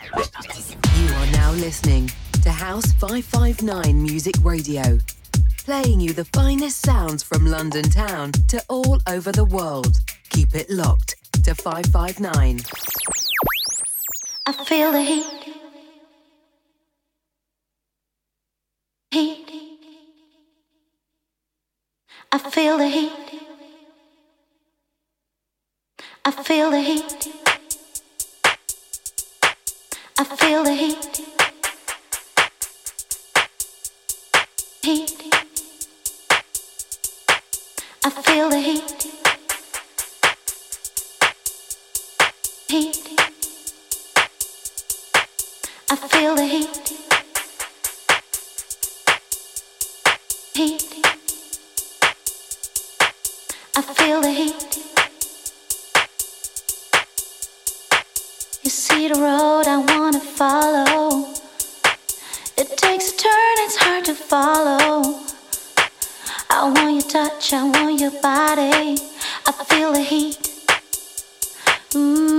You are now listening to House 559 Music Radio, playing you the finest sounds from London town to all over the world. Keep it locked to 559. I feel the heat. Heat. I feel the heat. I feel the heat. I feel the heat. Heat. I feel the heat. Heat. I feel the heat. Heat. I feel the heat. You see the road I wanna follow. It takes a turn, it's hard to follow. I want your touch, I want your body. I feel the heat. Ooh.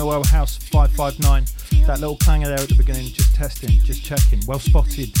Norwell House 559. That little clanger there at the beginning, just testing, just checking. Well spotted.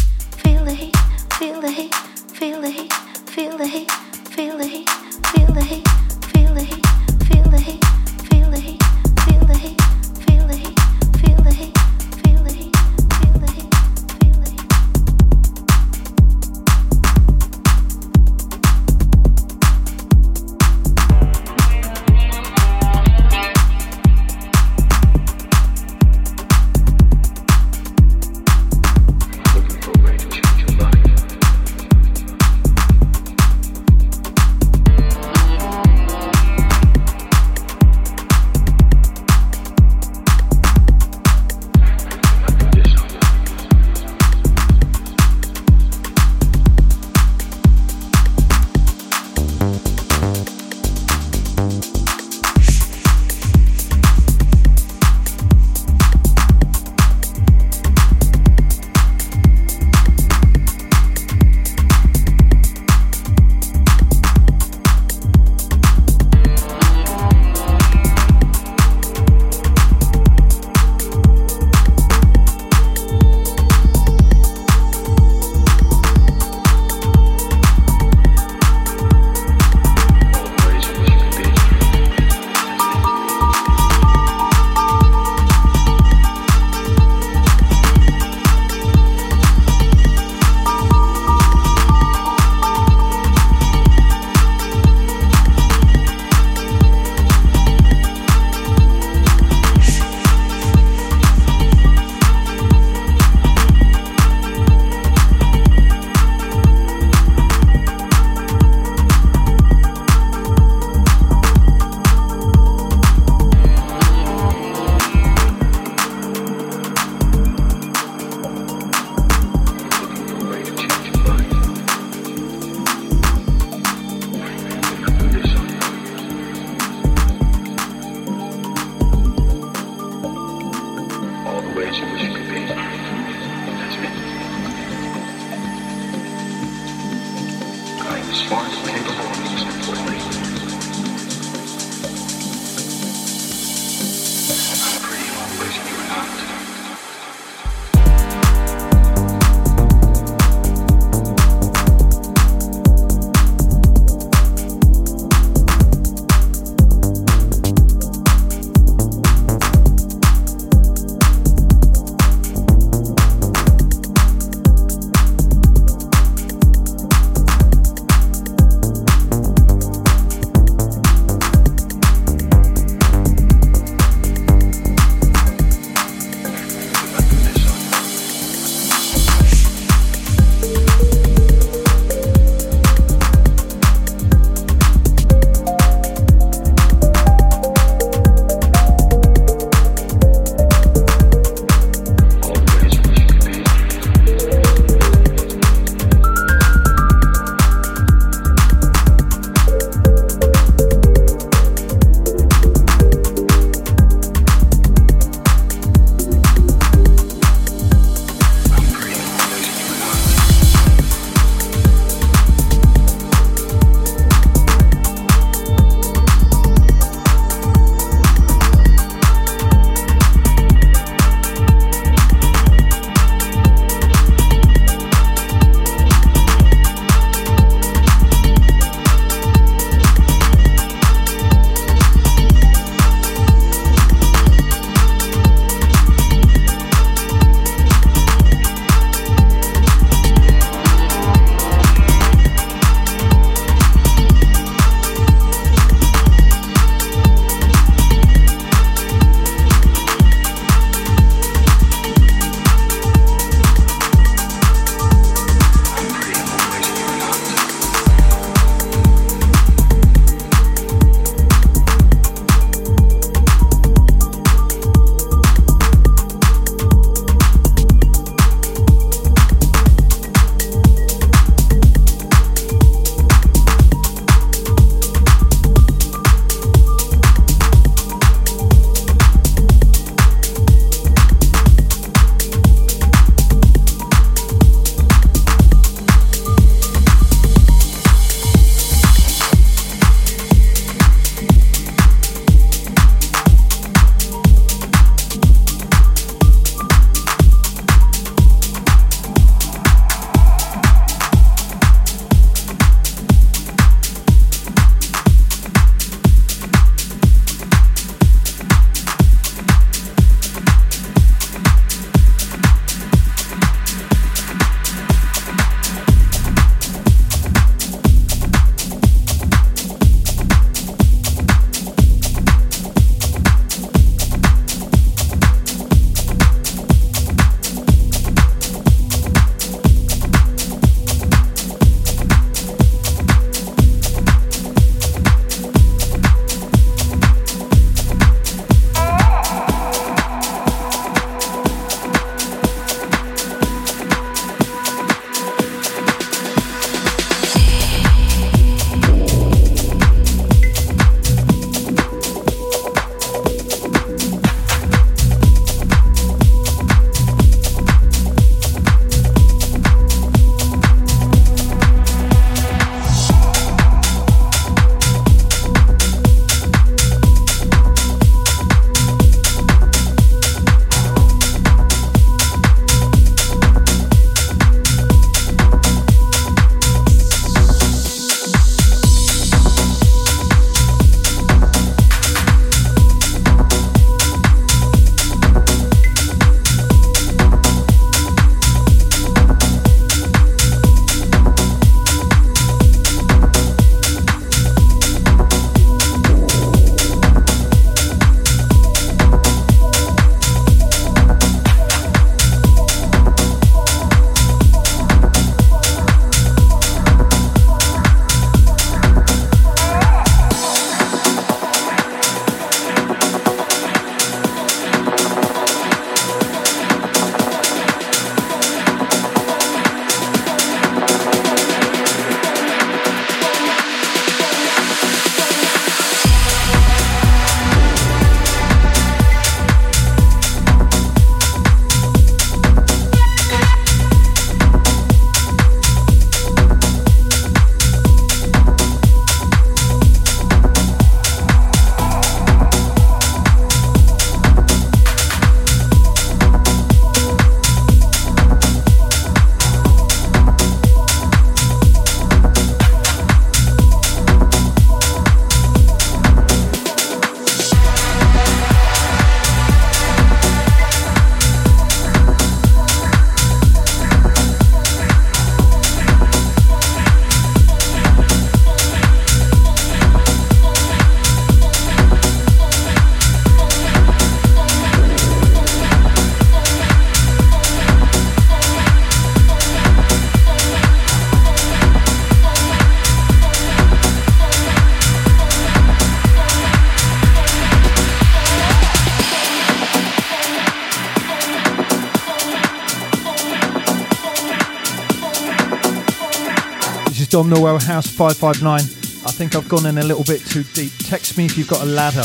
Norwell House 559. I think I've gone in a little bit too deep. Text me if you've got a ladder.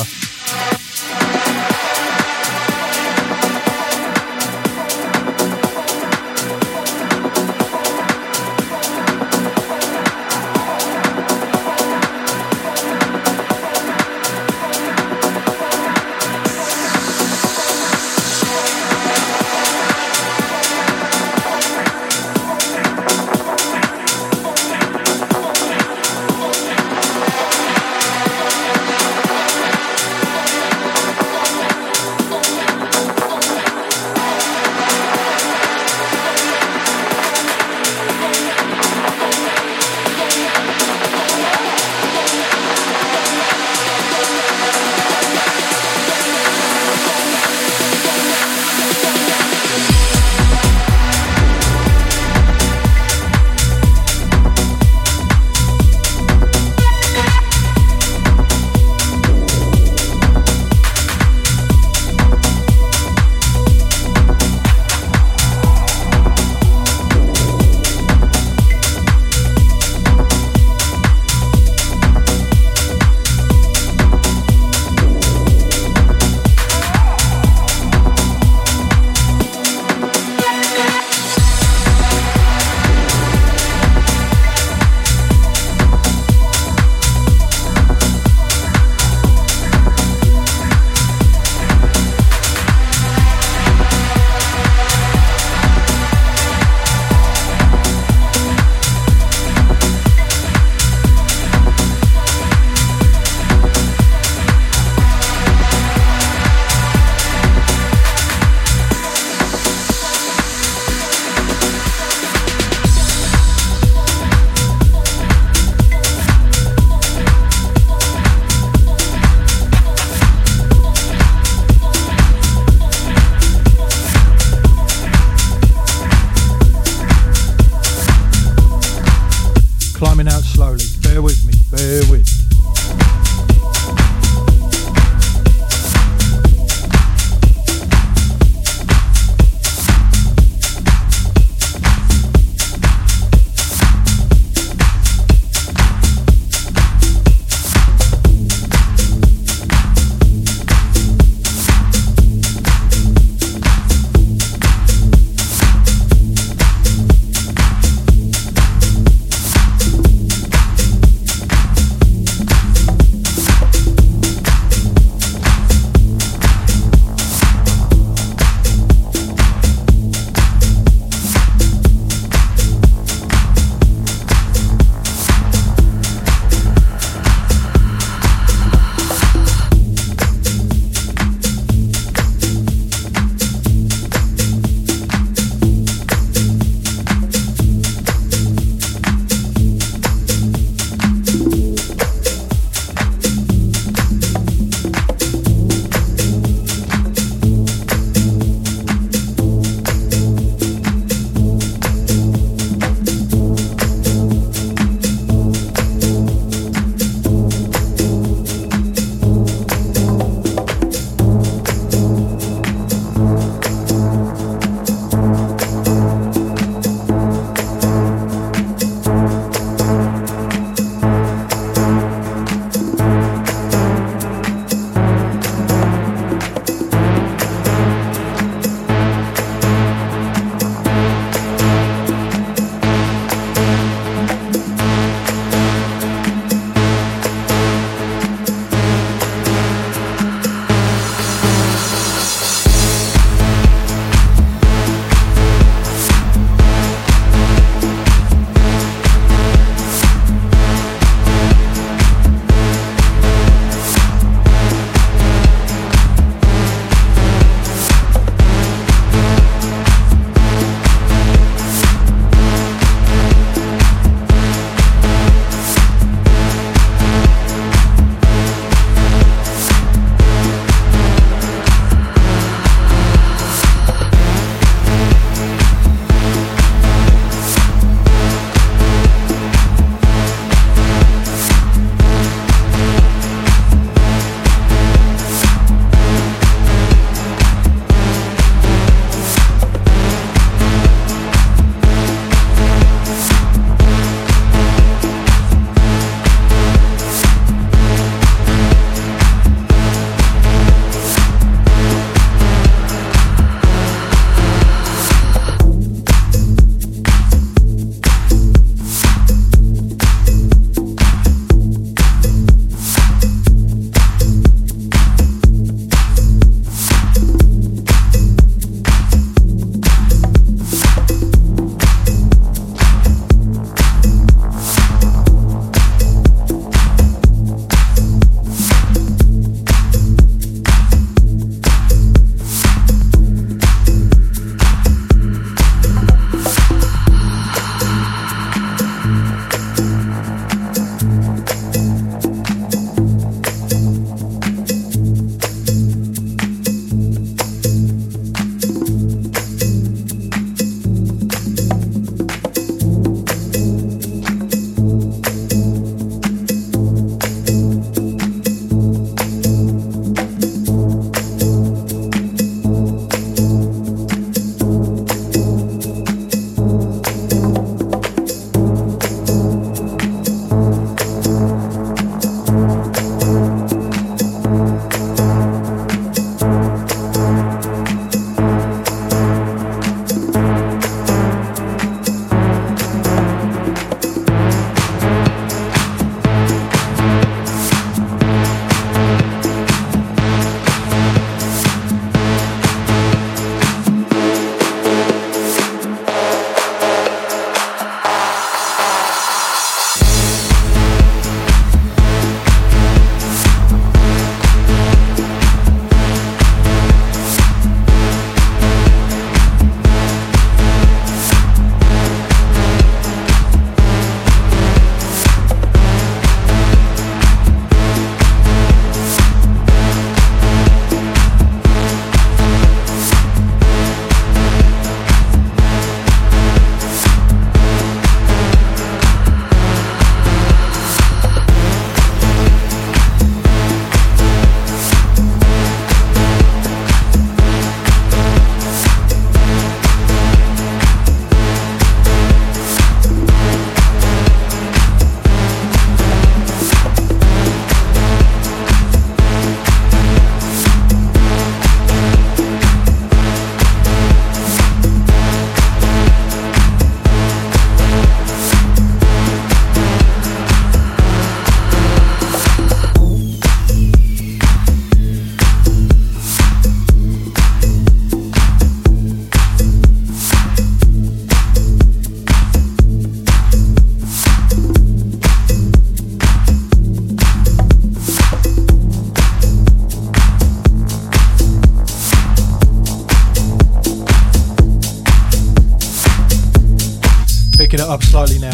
It up slightly now.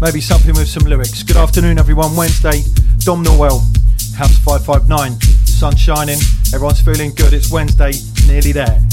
Maybe something with some lyrics. Good afternoon, everyone. Wednesday, Dom Norwell, House 559. Sun shining, everyone's feeling good. It's Wednesday, nearly there.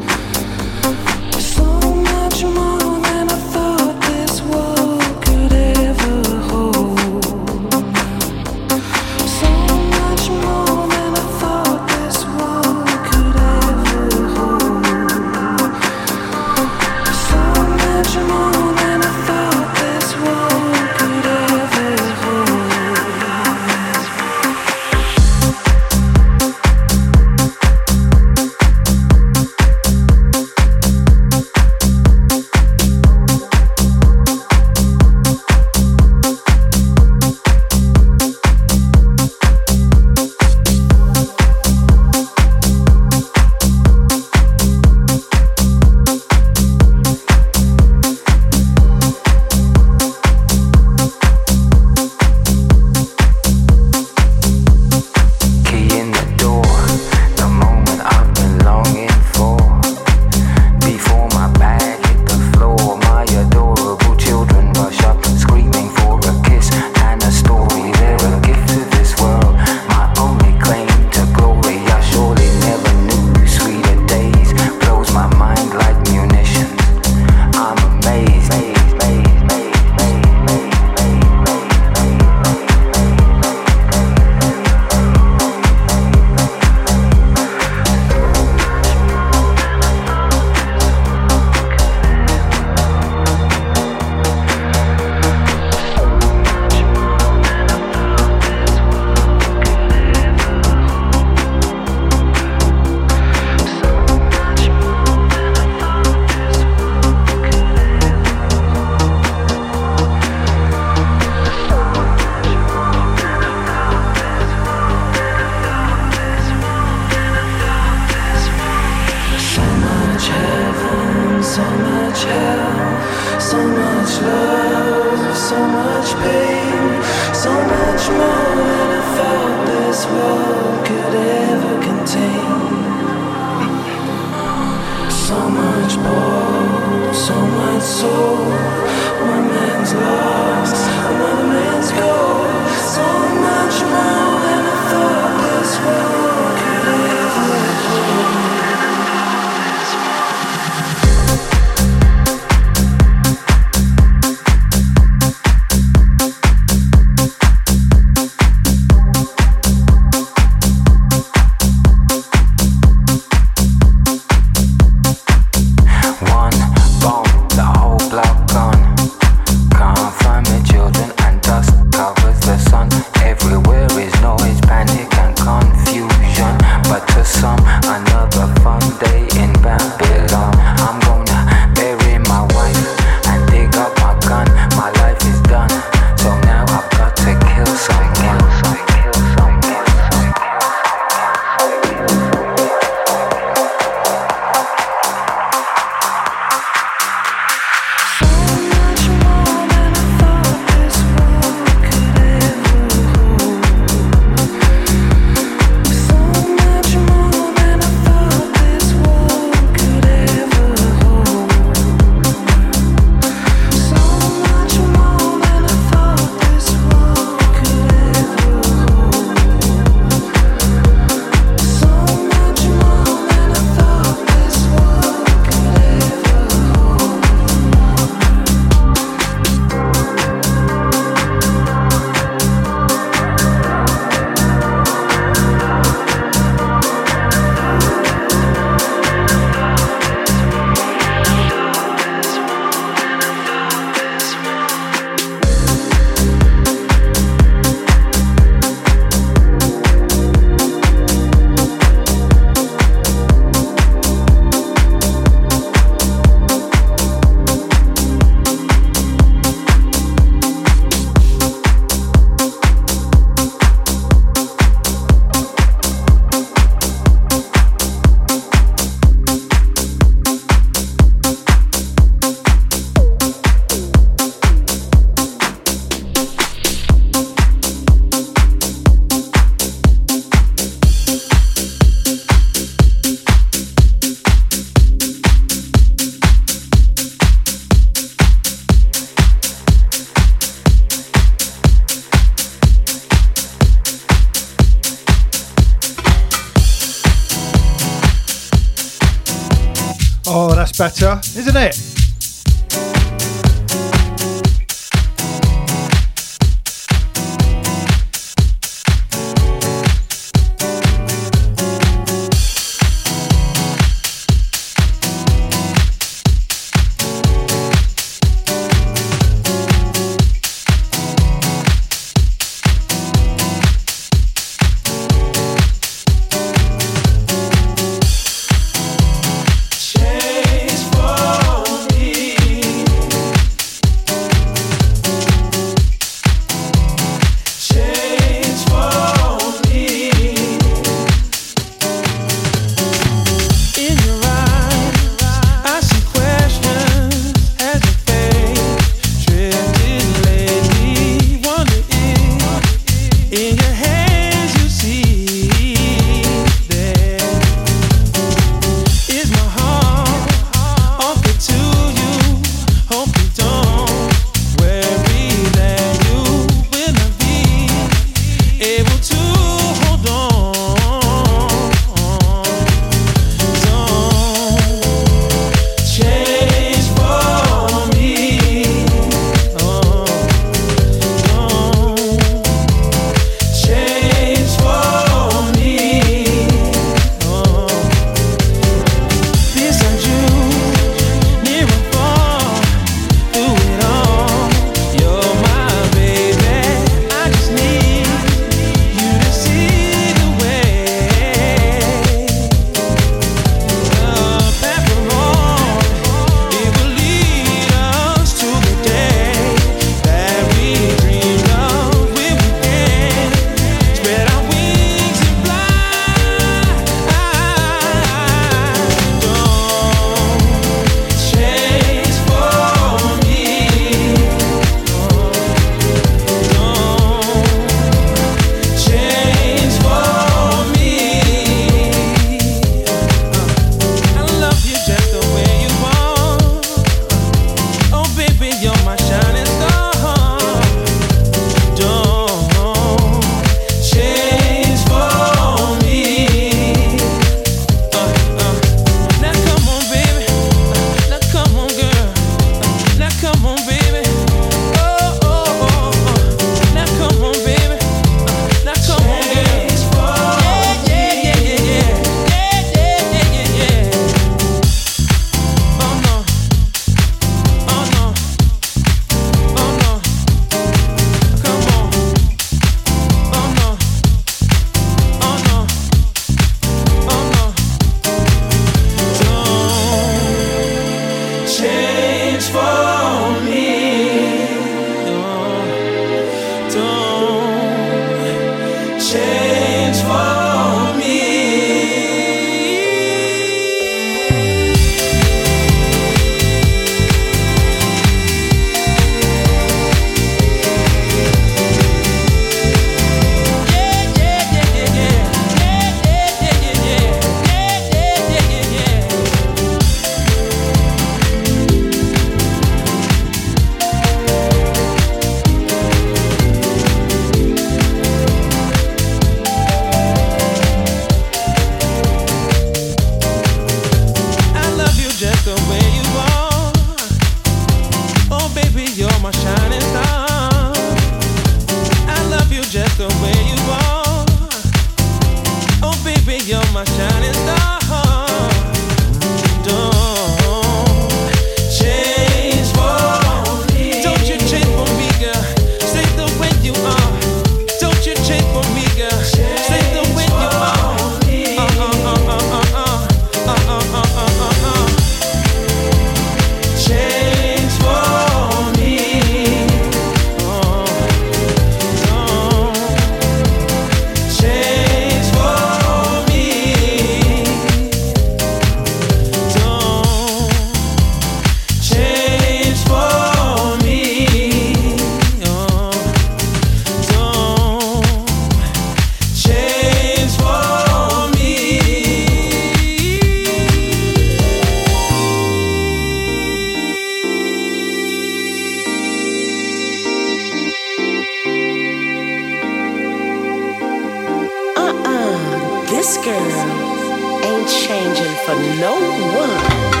This girl ain't changing for no one.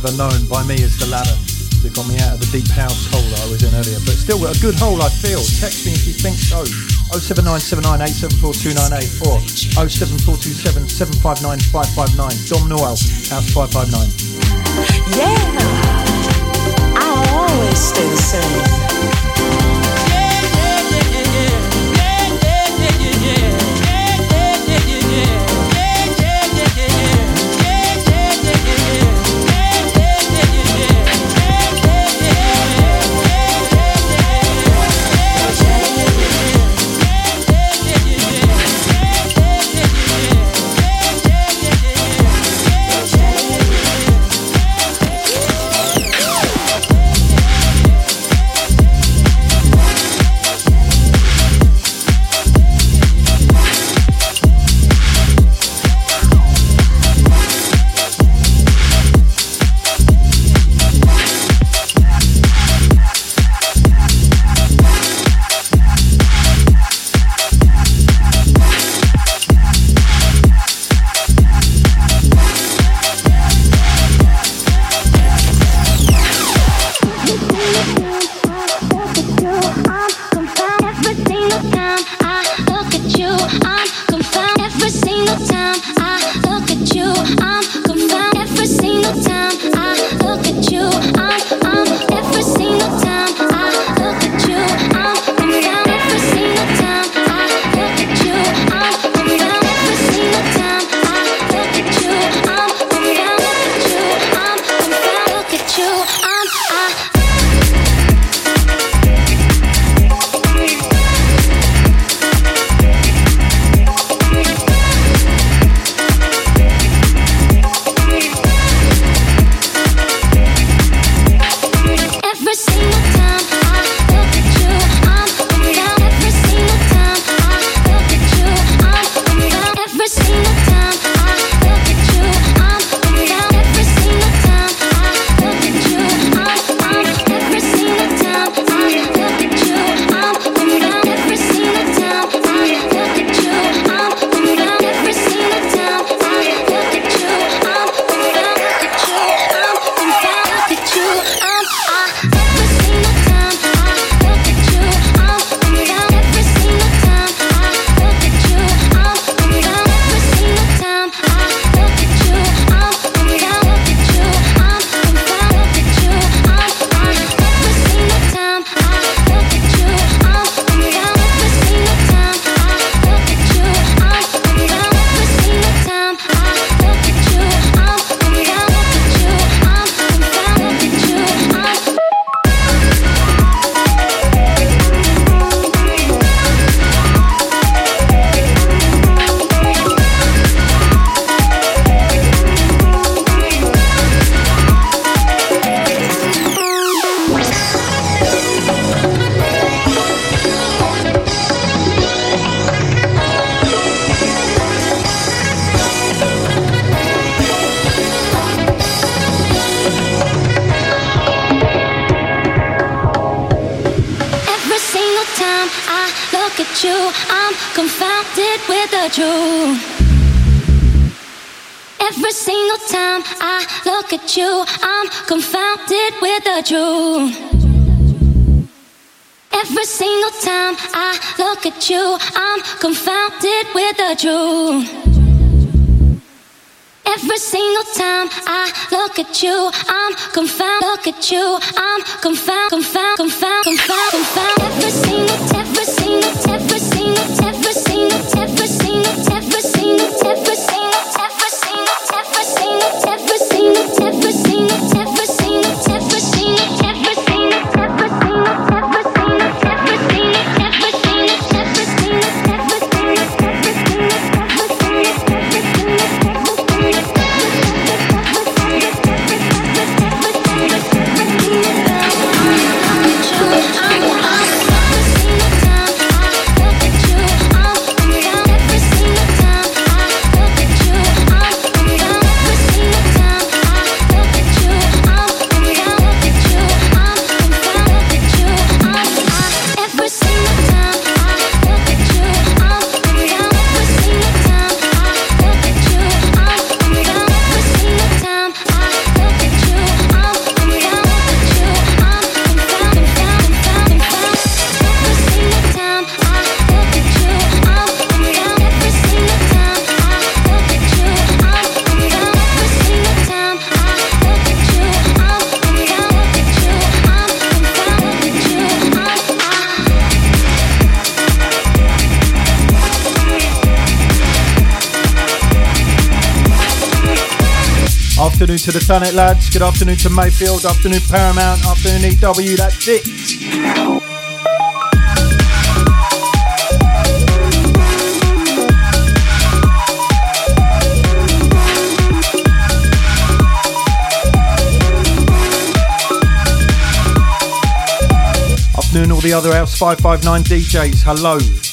Forever known by me as the ladder that got me out of the deep house hole that I was in earlier. But still a good hole, I feel. Text me if you think so. 07979874298 or 07427 Dom Norwell, House 559. Yeah, I'll always stay the same. To the Thanet lads. Good afternoon to Mayfield. Afternoon Paramount. Afternoon EW. That's it. afternoon, all the other House 559 DJs. Hello.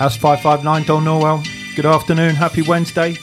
House 559 Dom Norwell. Good afternoon, happy Wednesday.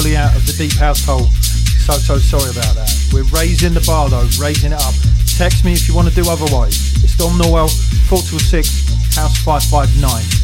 Fully out of the deep house hole? So, so sorry about that. We're raising the bar though, raising it up. Text me if you want to do otherwise. It's Dom Norwell, 4 to 6, House 559.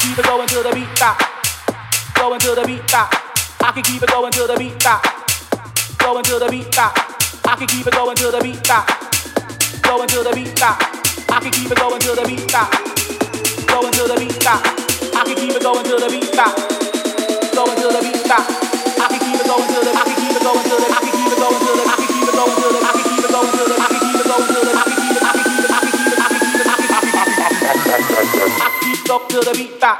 Can keep it going till the beat stop. Going till the beat stop. I can keep it going till the beat stop. Going till the beat stop. I can keep it going till the beat stop. Going till the beat stop. I can keep it going till the beat stop. Going till the beat stop. I can keep it going till the beat stop. Going till the beat stop. Up till the beat stop.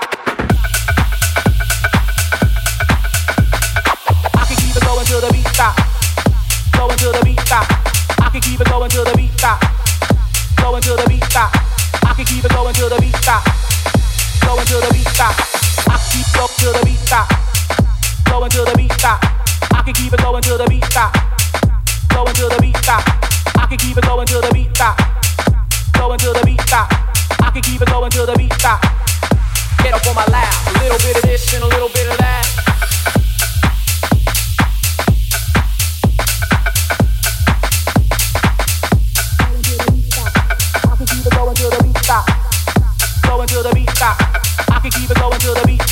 I can keep it going till the beat stop. Going till the beat stop. I can keep it going till the beat stop. Going till the beat stop. I can keep it going till the beat stop. Going till the beat stop. I keep up till the beat stop. Going till the beat stop. I can keep it going till the beat stop. Going till the beat stop. I can keep it going till the beat stop. Going till the beat stop. I can keep it going till the beat stop. Get up my lap. A little bit of this and a little bit of that. The beat.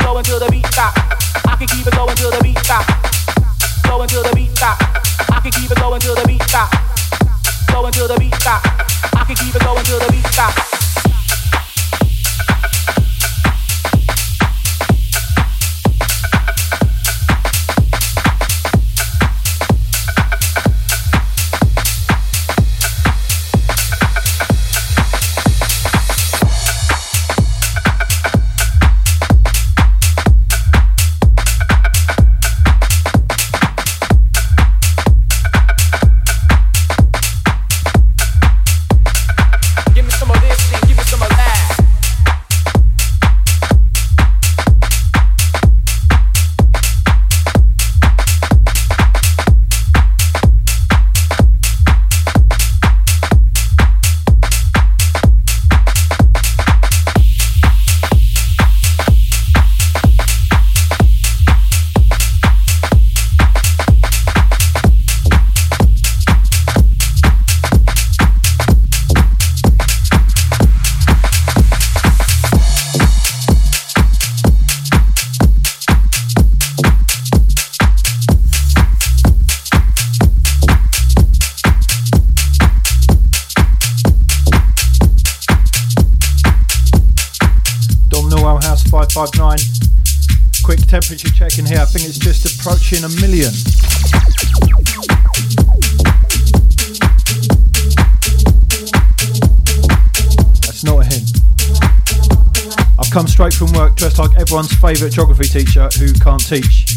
Going till the beat. I can keep it the beat stop. Going till the beat stop. I can keep it going the beat stop. Going the beat stop. I can keep it going the beat stop. 959. Quick temperature check in here. I think it's just approaching a million. That's not a hint. I've come straight from work dressed like everyone's favourite geography teacher who can't teach.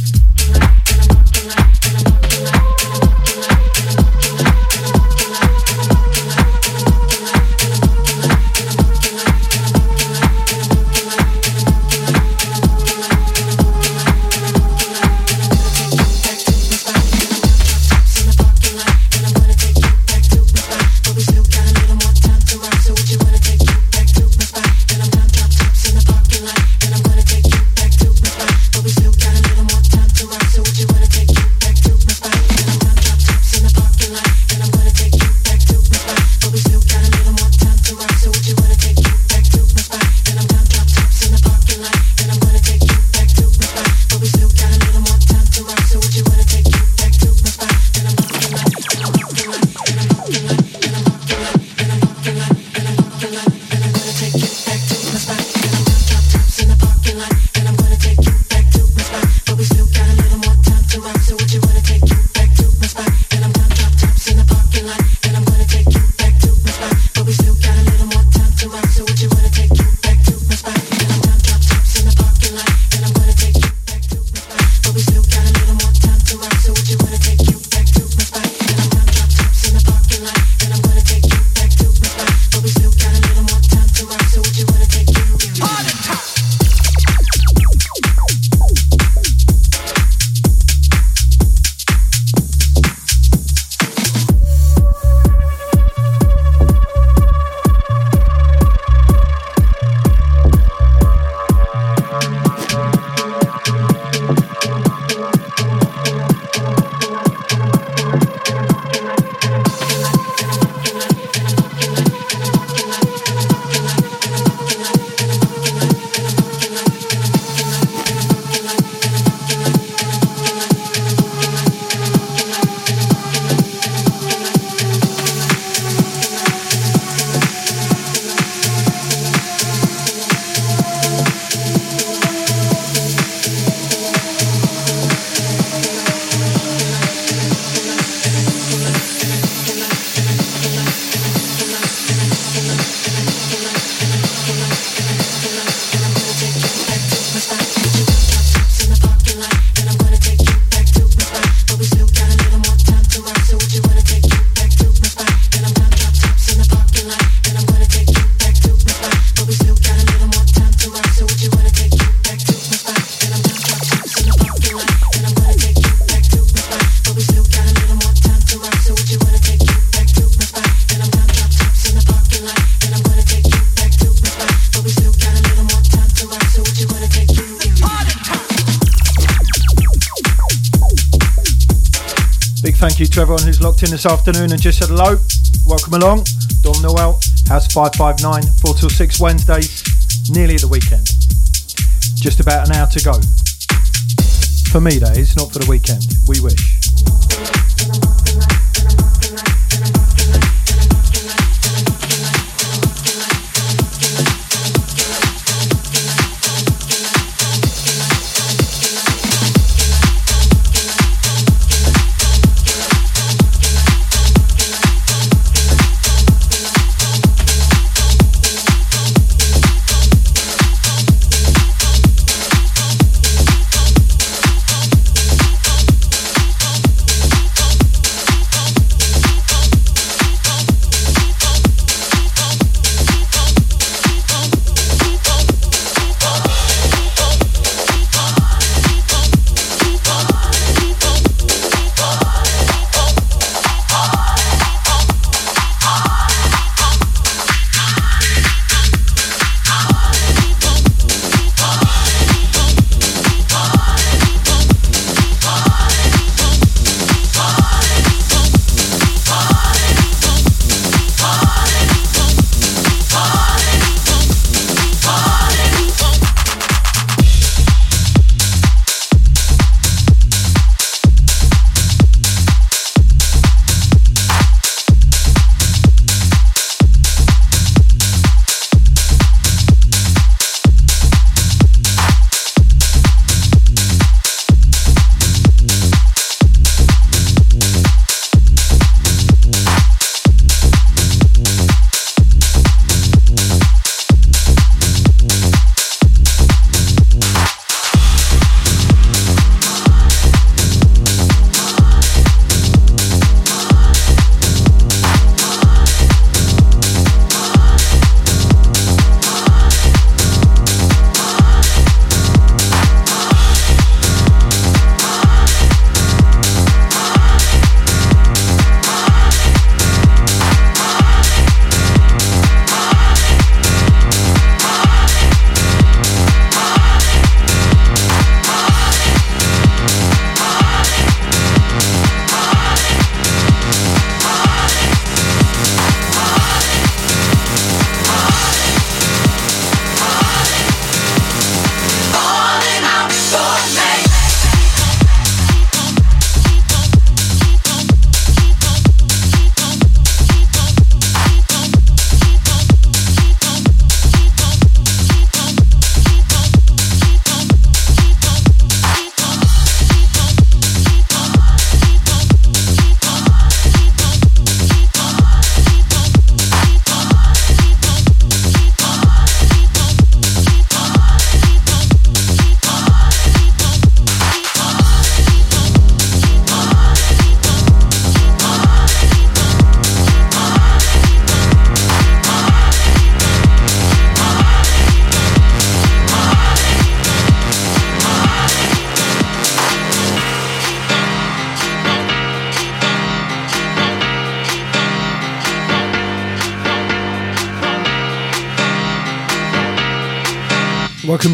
In this afternoon and just said hello. Welcome along. Dom Norwell, House 559, 4 till 6 Wednesdays, nearly at the weekend. Just about an hour to go. For me, that is, not for the weekend. We wish.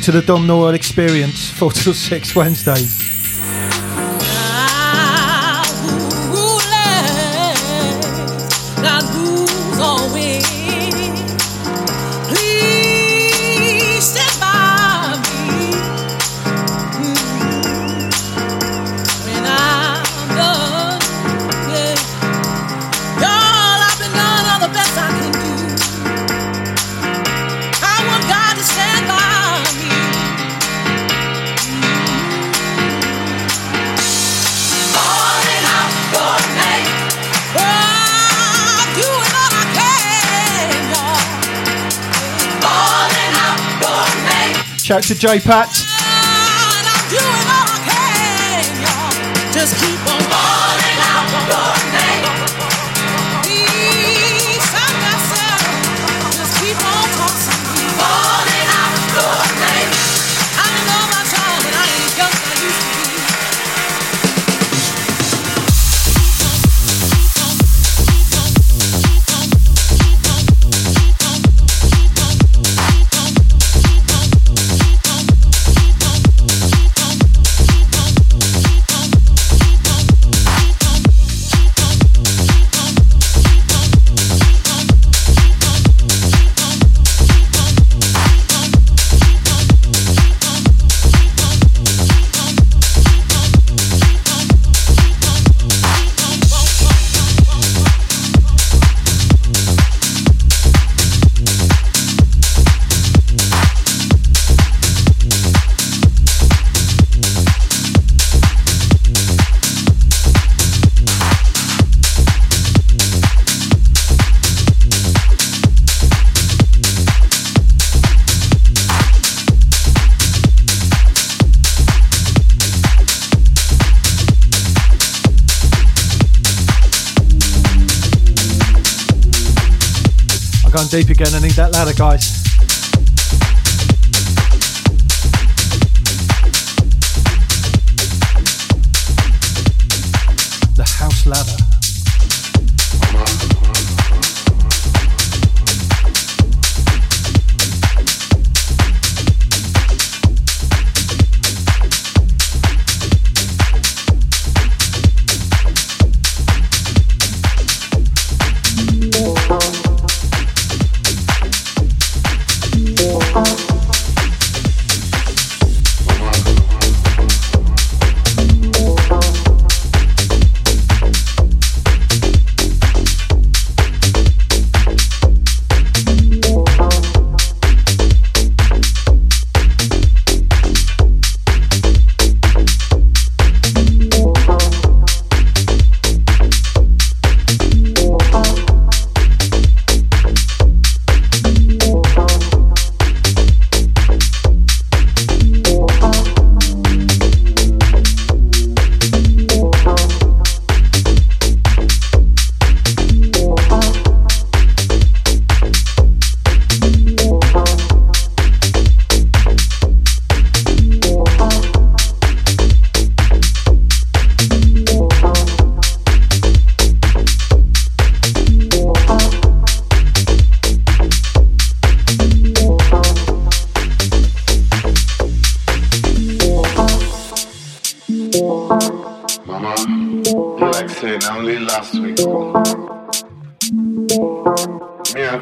To the Dom Norwell Experience, 4 till 6 Wednesdays. Shout to J Pat. That ladder, guys.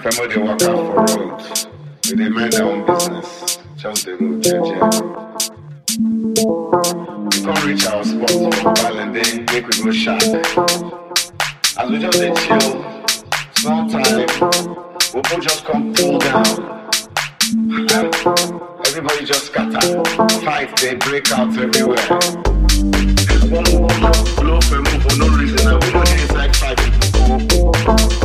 They walk out for road. They dey mind their own business. Just the road, jeje. We come reach our spot for Valentine, make we go shop. As we just dey chill, small time, we both just come pull down. Everybody just scatter. Fight, they break out everywhere. One more blow for move for no reason. We know they inside five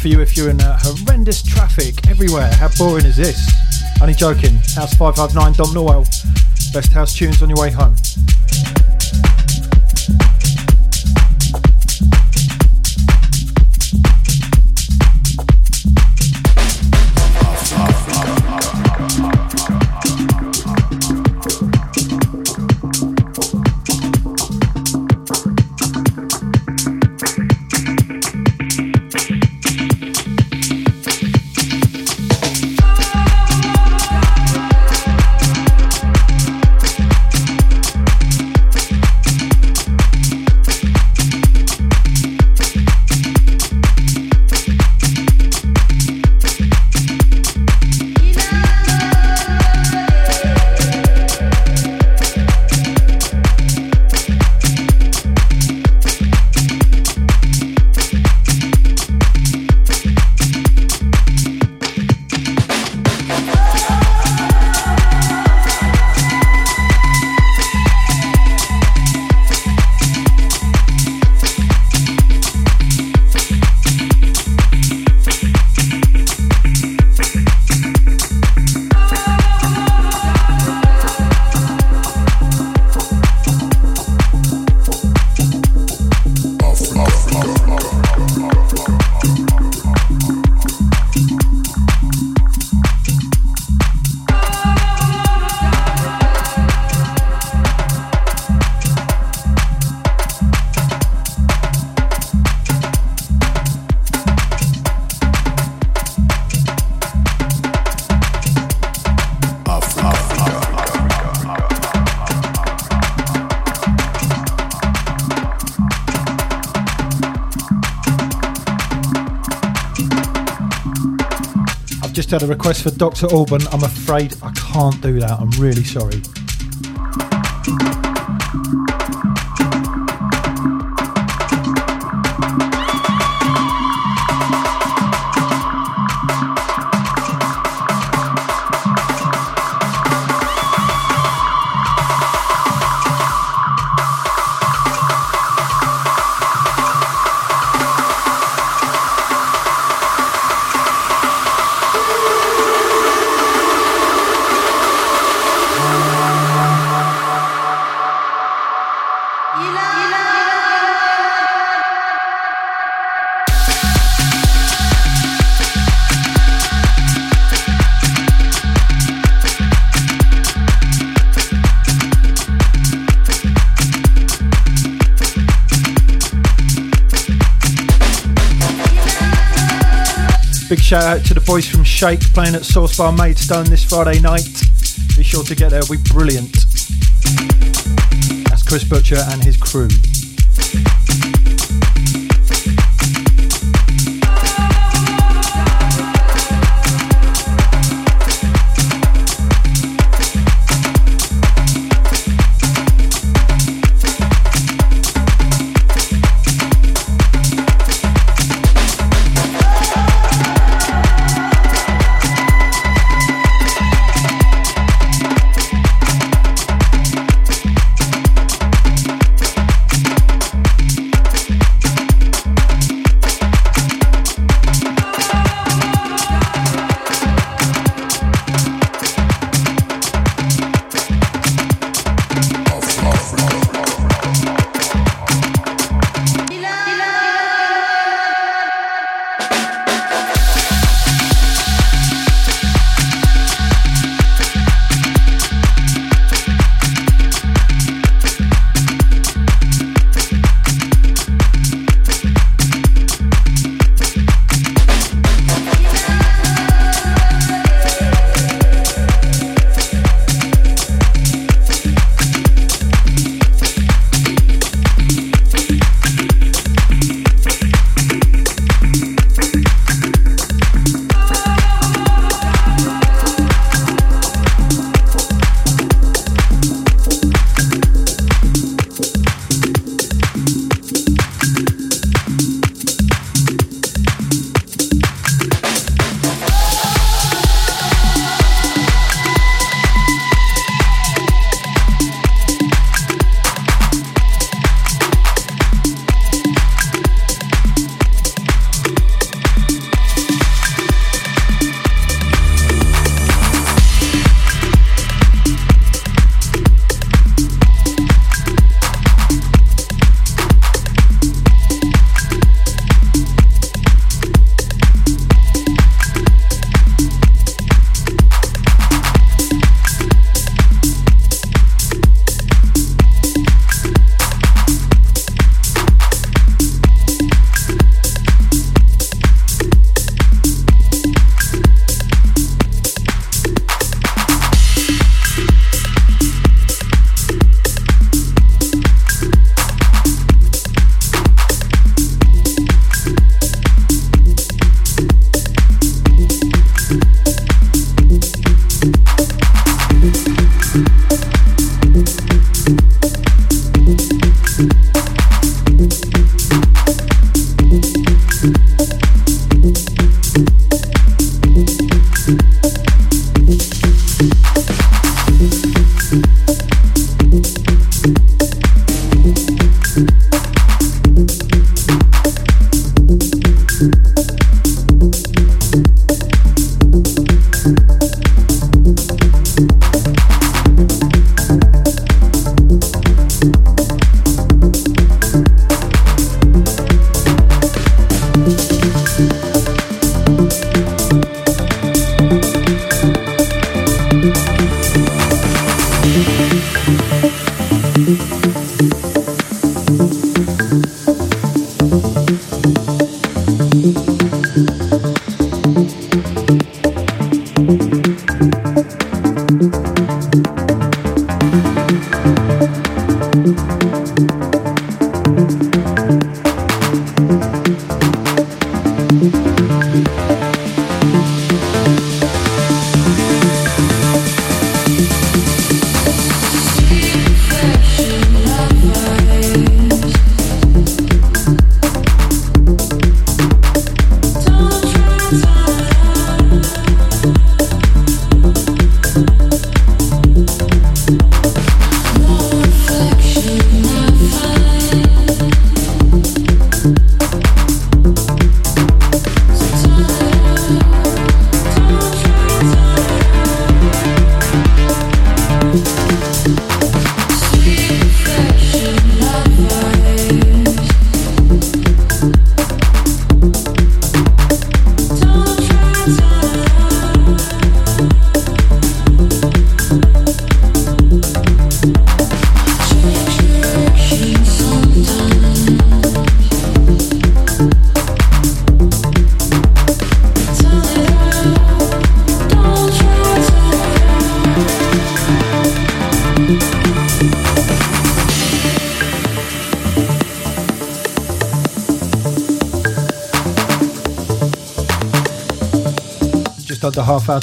for you if you're in uh, horrendous traffic everywhere. How boring is this? Only joking. House 559 Dom Norwell. Best house tunes on your way home. Just had a request for Dr. Alban. I'm afraid I can't do that. I'm really sorry. Shout out to the boys from Shake playing at Source Bar Maidstone this Friday night. Be sure to get there, it'll be brilliant. That's Chris Butcher and his crew.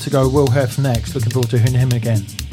Half to go. Will Hef next. Looking forward to hearing him again.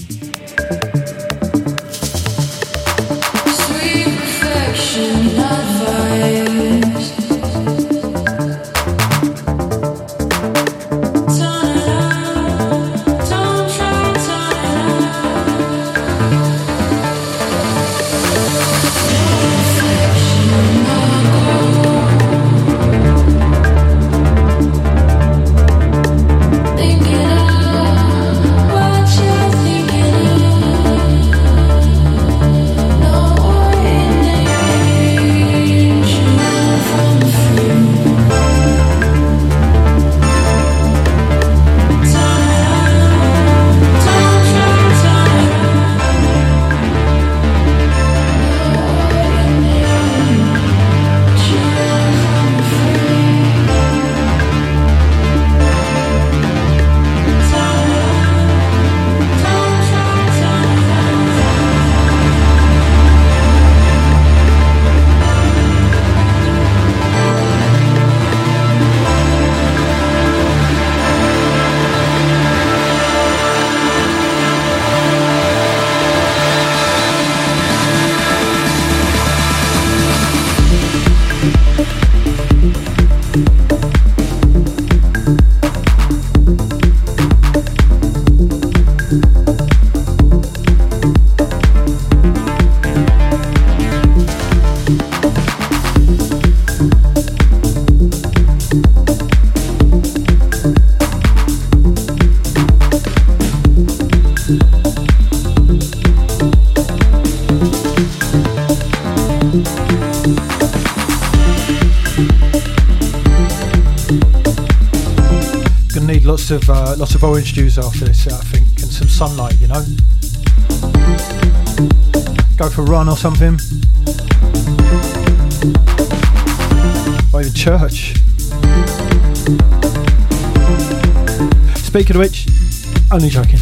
Orange juice after this, I think, and some sunlight. You know, go for a run or something, or even church. Speaking of which, only joking.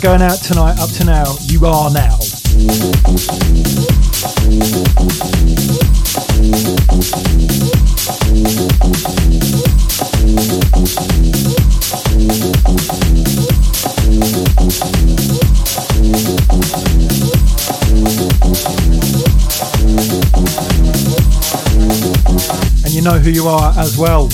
Going out tonight up to now, you are now. And you know who you are as well.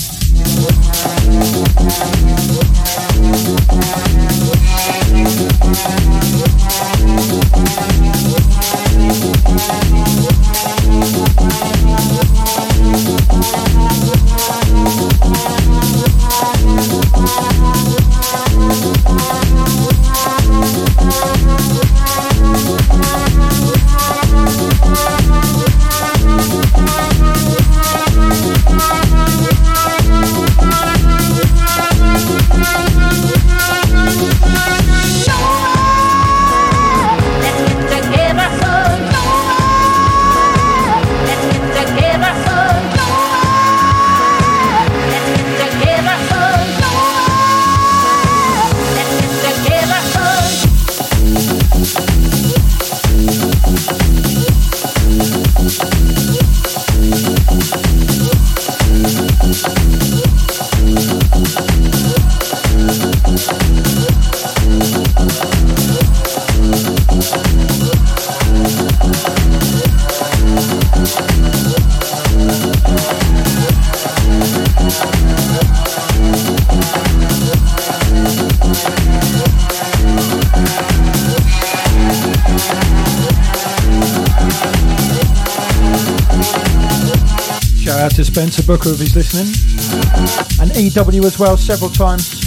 Spencer Booker if he's listening, and EW as well several times.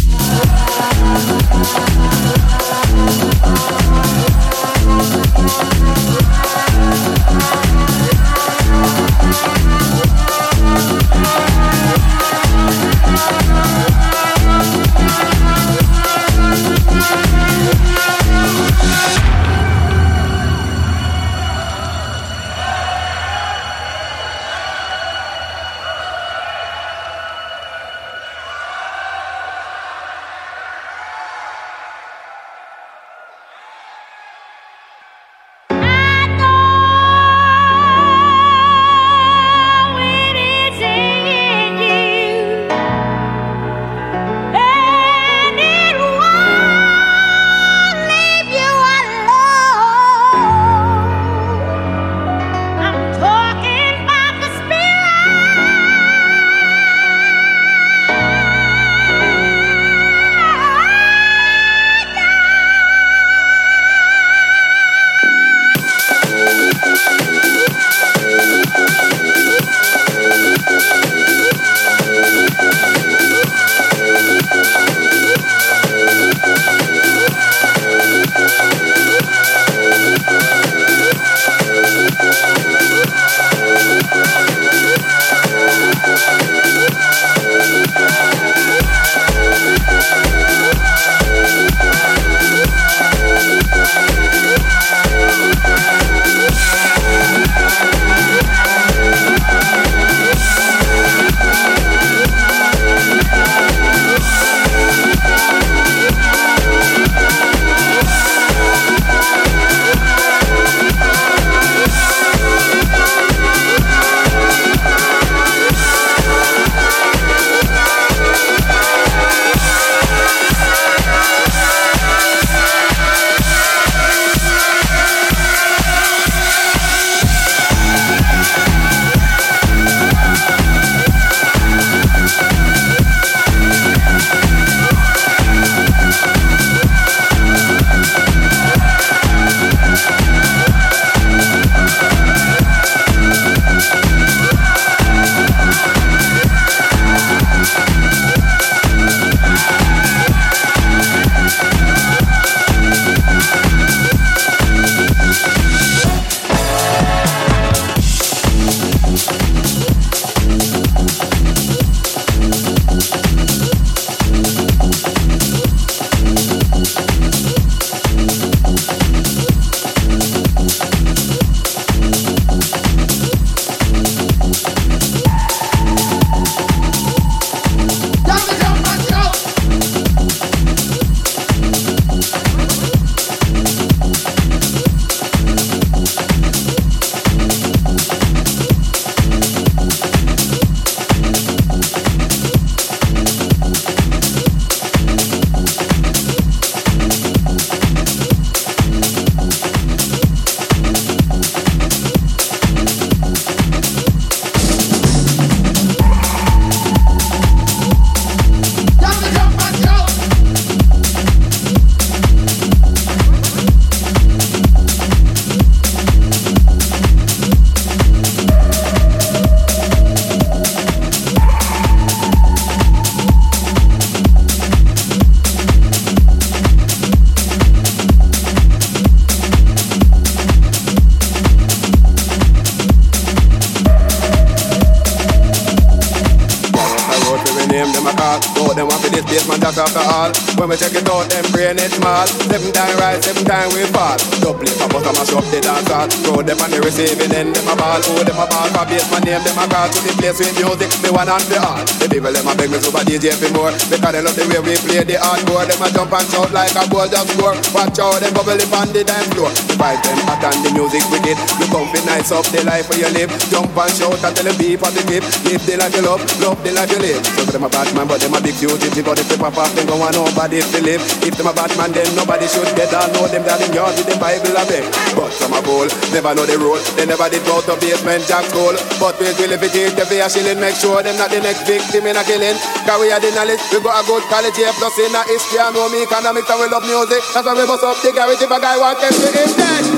It small. Seven time rise, seven time we fall. Double it, I bust a mash up the dance hall. Throw them on the receiving end, them a ball. Oh, them a ball for bass, my name, them a call to the place with music. Me one and the all. The people, them a beg me super DJ for more. Because they love the way we play the hardcore. Them a jump and shout like a ball just score. Watch out, them bubble up on the dance floor. Vibe them hot and the music wicked. You come fi nice up the life where you live. Jump and shout and tell them people the tip. Live the life you love, love the life you live. So them a bad man, but them a big duty. But if they pop off, them go want nobody to live. If them a bad man, then nobody should get down. Know them down in yard with them Bible a beg. But some a bowl, never know the rule. They never did go to basement jack school. But we will if it is the fair shilling, make sure them not the next victim in a killing. Cause we are the knowledge, we got a good quality A plus in a history. I know me economics and we love music. That's why we bust up the garage if a guy want them to him dead.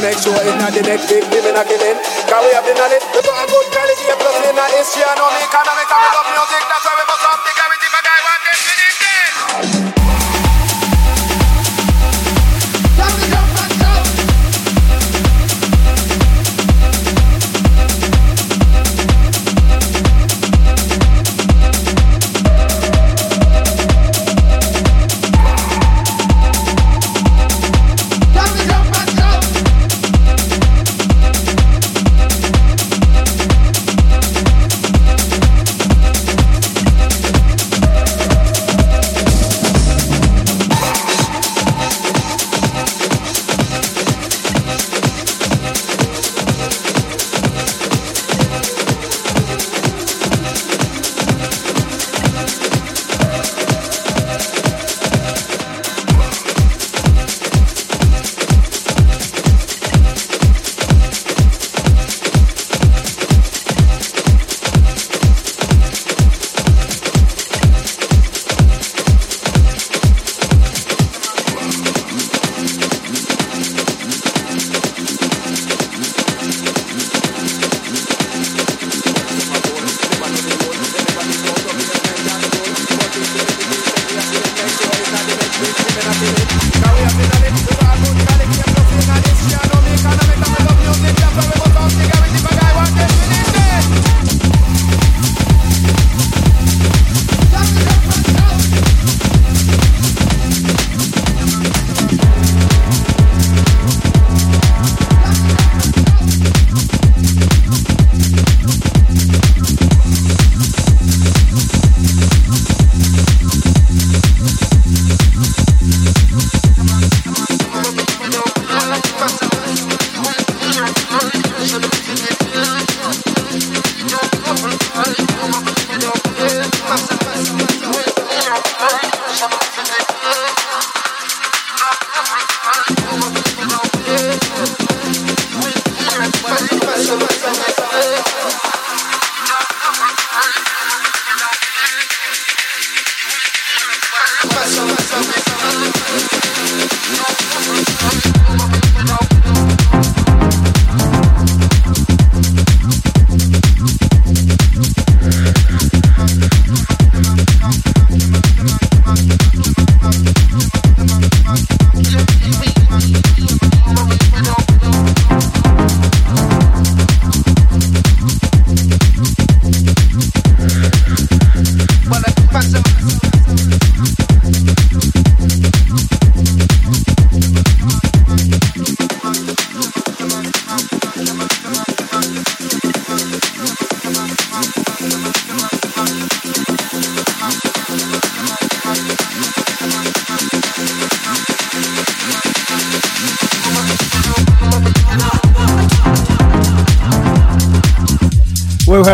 Make sure it's not the next big living a killing. Cause we have the knowledge,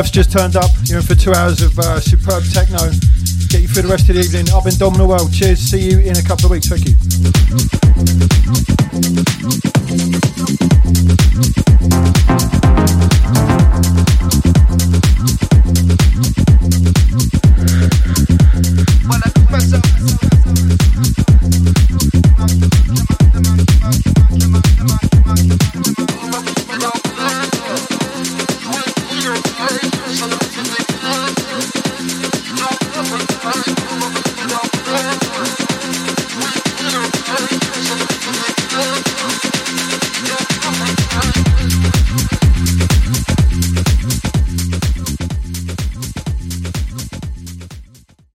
Just turned up. You're in for two hours of uh, superb techno. Get you through the rest of the evening. I've been Dom Norwell. Cheers. See you in a couple of weeks. Thank you.